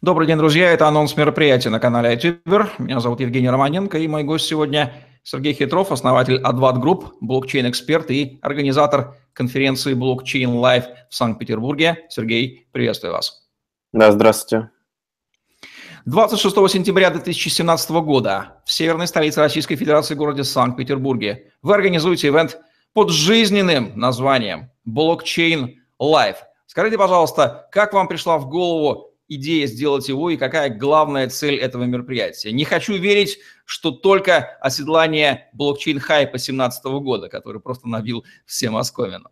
Добрый день, друзья. Это анонс мероприятия на канале iTuber. Меня зовут Евгений Романенко, и мой гость сегодня Сергей Хитров, основатель Advat Group, блокчейн-эксперт и организатор конференции Blockchain Live в Санкт-Петербурге. Сергей, приветствую вас. Да, здравствуйте. 26 сентября 2017 года в северной столице Российской Федерации городе Санкт-Петербурге вы организуете ивент под жизненным названием Blockchain Live. Скажите, пожалуйста, как вам пришла в голову идея сделать его и какая главная цель этого мероприятия. Не хочу верить, что только оседлание блокчейн-хайпа 2017 года, который просто набил всем оскомину.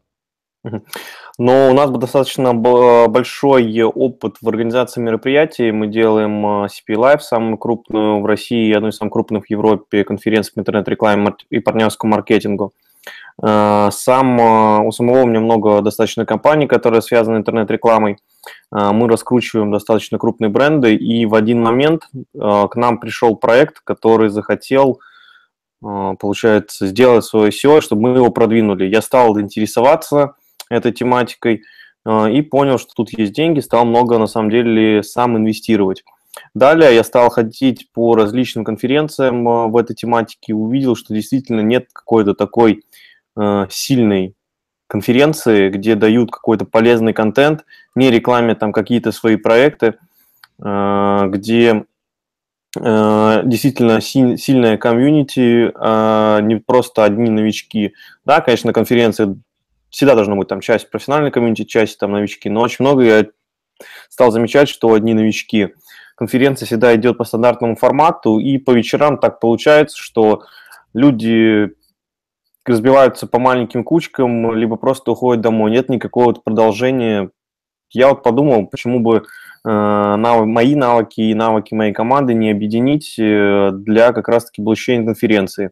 Но у нас достаточно большой опыт в организации мероприятий. Мы делаем э, CP Live, самую крупную в России и одну из самых крупных в Европе конференцию по интернет-рекламе и партнерскому маркетингу. Сам, э, у самого у меня много достаточно компаний, которые связаны интернет-рекламой. Э, мы раскручиваем достаточно крупные бренды, и в один момент к нам пришел проект, который захотел, получается, сделать свое SEO, чтобы мы его продвинули. Я стал интересоваться этой тематикой и понял, что тут есть деньги, стал много, на самом деле, сам инвестировать. Далее я стал ходить по различным конференциям в этой тематике, увидел, что действительно нет какой-то такой Э, сильной конференции, где дают какой-то полезный контент, не рекламят там какие-то свои проекты, э, где э, действительно сильная комьюнити, не просто одни новички. Да, конечно, на конференции всегда должна быть там часть профессиональной комьюнити, часть там новички, но очень много я стал замечать, что одни новички. Конференция всегда идет по стандартному формату, и по вечерам так получается, что люди разбиваются по маленьким кучкам, либо просто уходят домой. Нет никакого продолжения. Я вот подумал, почему бы э, нав... мои навыки и навыки моей команды не объединить э, для как раз-таки блокчейн-конференции.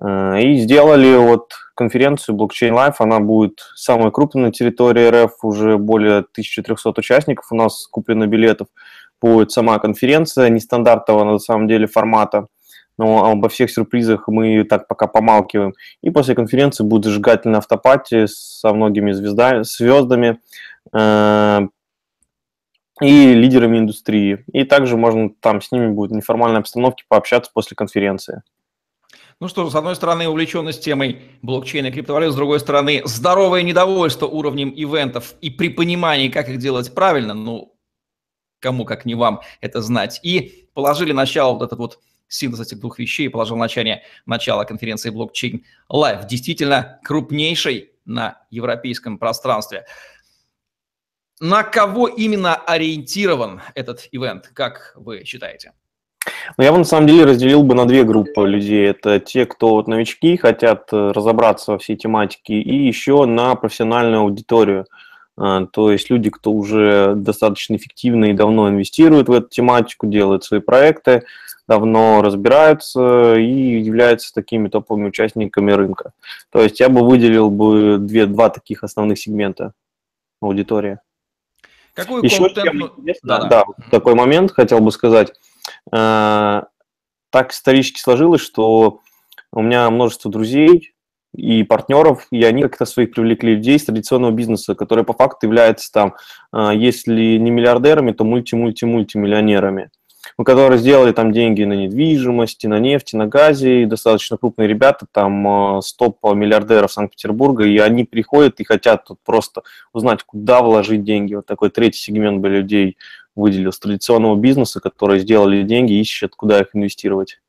Э, и сделали вот конференцию Blockchain Life, она будет самой крупной на территории РФ, уже более 1300 участников у нас куплено билетов. Будет сама конференция нестандартного на самом деле формата – но обо всех сюрпризах мы так пока помалкиваем. И после конференции будет зажигательная автопати со многими звезда, звездами э, и лидерами индустрии. И также можно там с ними будет в неформальной обстановке пообщаться после конференции. Ну что ж, с одной стороны, увлеченность темой блокчейна и криптовалют, с другой стороны, здоровое недовольство уровнем ивентов и при понимании, как их делать правильно, ну, кому как не вам это знать. И положили начало вот этот вот синтез этих двух вещей положил начало, начало конференции блокчейн Live, действительно крупнейшей на европейском пространстве. На кого именно ориентирован этот ивент, как вы считаете? Ну, я бы на самом деле разделил бы на две группы людей. Это те, кто вот новички, хотят э, разобраться во всей тематике, и еще на профессиональную аудиторию. То есть люди, кто уже достаточно эффективно и давно инвестирует в эту тематику, делают свои проекты, давно разбираются и являются такими топовыми участниками рынка. То есть я бы выделил бы две, два таких основных сегмента аудитории. Какой Еще контент... да, да. да, такой момент хотел бы сказать. А, так исторически сложилось, что у меня множество друзей и партнеров, и они как-то своих привлекли людей из традиционного бизнеса, которые по факту являются там, а, если не миллиардерами, то мульти-мульти-мультимиллионерами которые сделали там деньги на недвижимости, на нефти, на газе, и достаточно крупные ребята, там э, стоп миллиардеров Санкт-Петербурга, и они приходят и хотят тут просто узнать, куда вложить деньги. Вот такой третий сегмент бы людей выделил с традиционного бизнеса, которые сделали деньги, ищут, куда их инвестировать.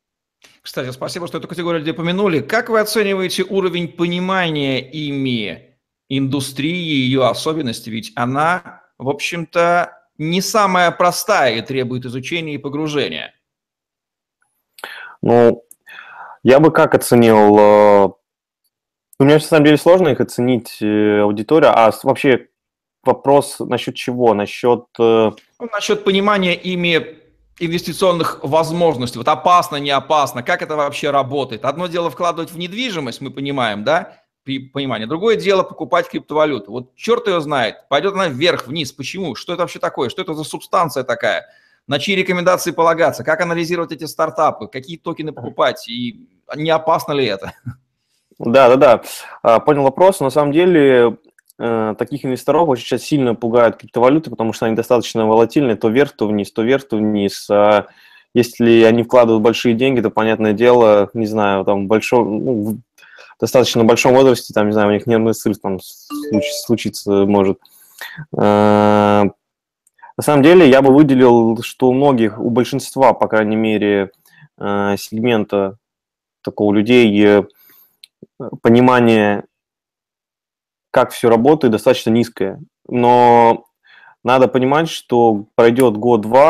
Кстати, спасибо, что эту категорию людей помянули. Как вы оцениваете уровень понимания ими индустрии, ее особенности? Ведь она, в общем-то, не самая простая и требует изучения и погружения? Ну, я бы как оценил... Э, у меня, на самом деле, сложно их оценить, э, аудитория. А вообще вопрос насчет чего? Насчет... Э, ну, насчет понимания ими инвестиционных возможностей. Вот опасно, не опасно, как это вообще работает. Одно дело вкладывать в недвижимость, мы понимаем, да, понимание. Другое дело покупать криптовалюту. Вот черт ее знает, пойдет она вверх, вниз. Почему? Что это вообще такое? Что это за субстанция такая? На чьи рекомендации полагаться? Как анализировать эти стартапы? Какие токены покупать? И не опасно ли это? Да, да, да. Понял вопрос. На самом деле таких инвесторов очень сейчас сильно пугают криптовалюты, потому что они достаточно волатильны, то вверх, то вниз, то вверх, то вниз. А если они вкладывают большие деньги, то, понятное дело, не знаю, там, большом, ну, достаточно большом возрасте, там, не знаю, у них нервный срыв там случиться может. Э, на самом деле, я бы выделил, что у многих, у большинства, по крайней мере, э, сегмента такого людей э, понимание, как все работает, достаточно низкое. Но надо понимать, что пройдет год-два,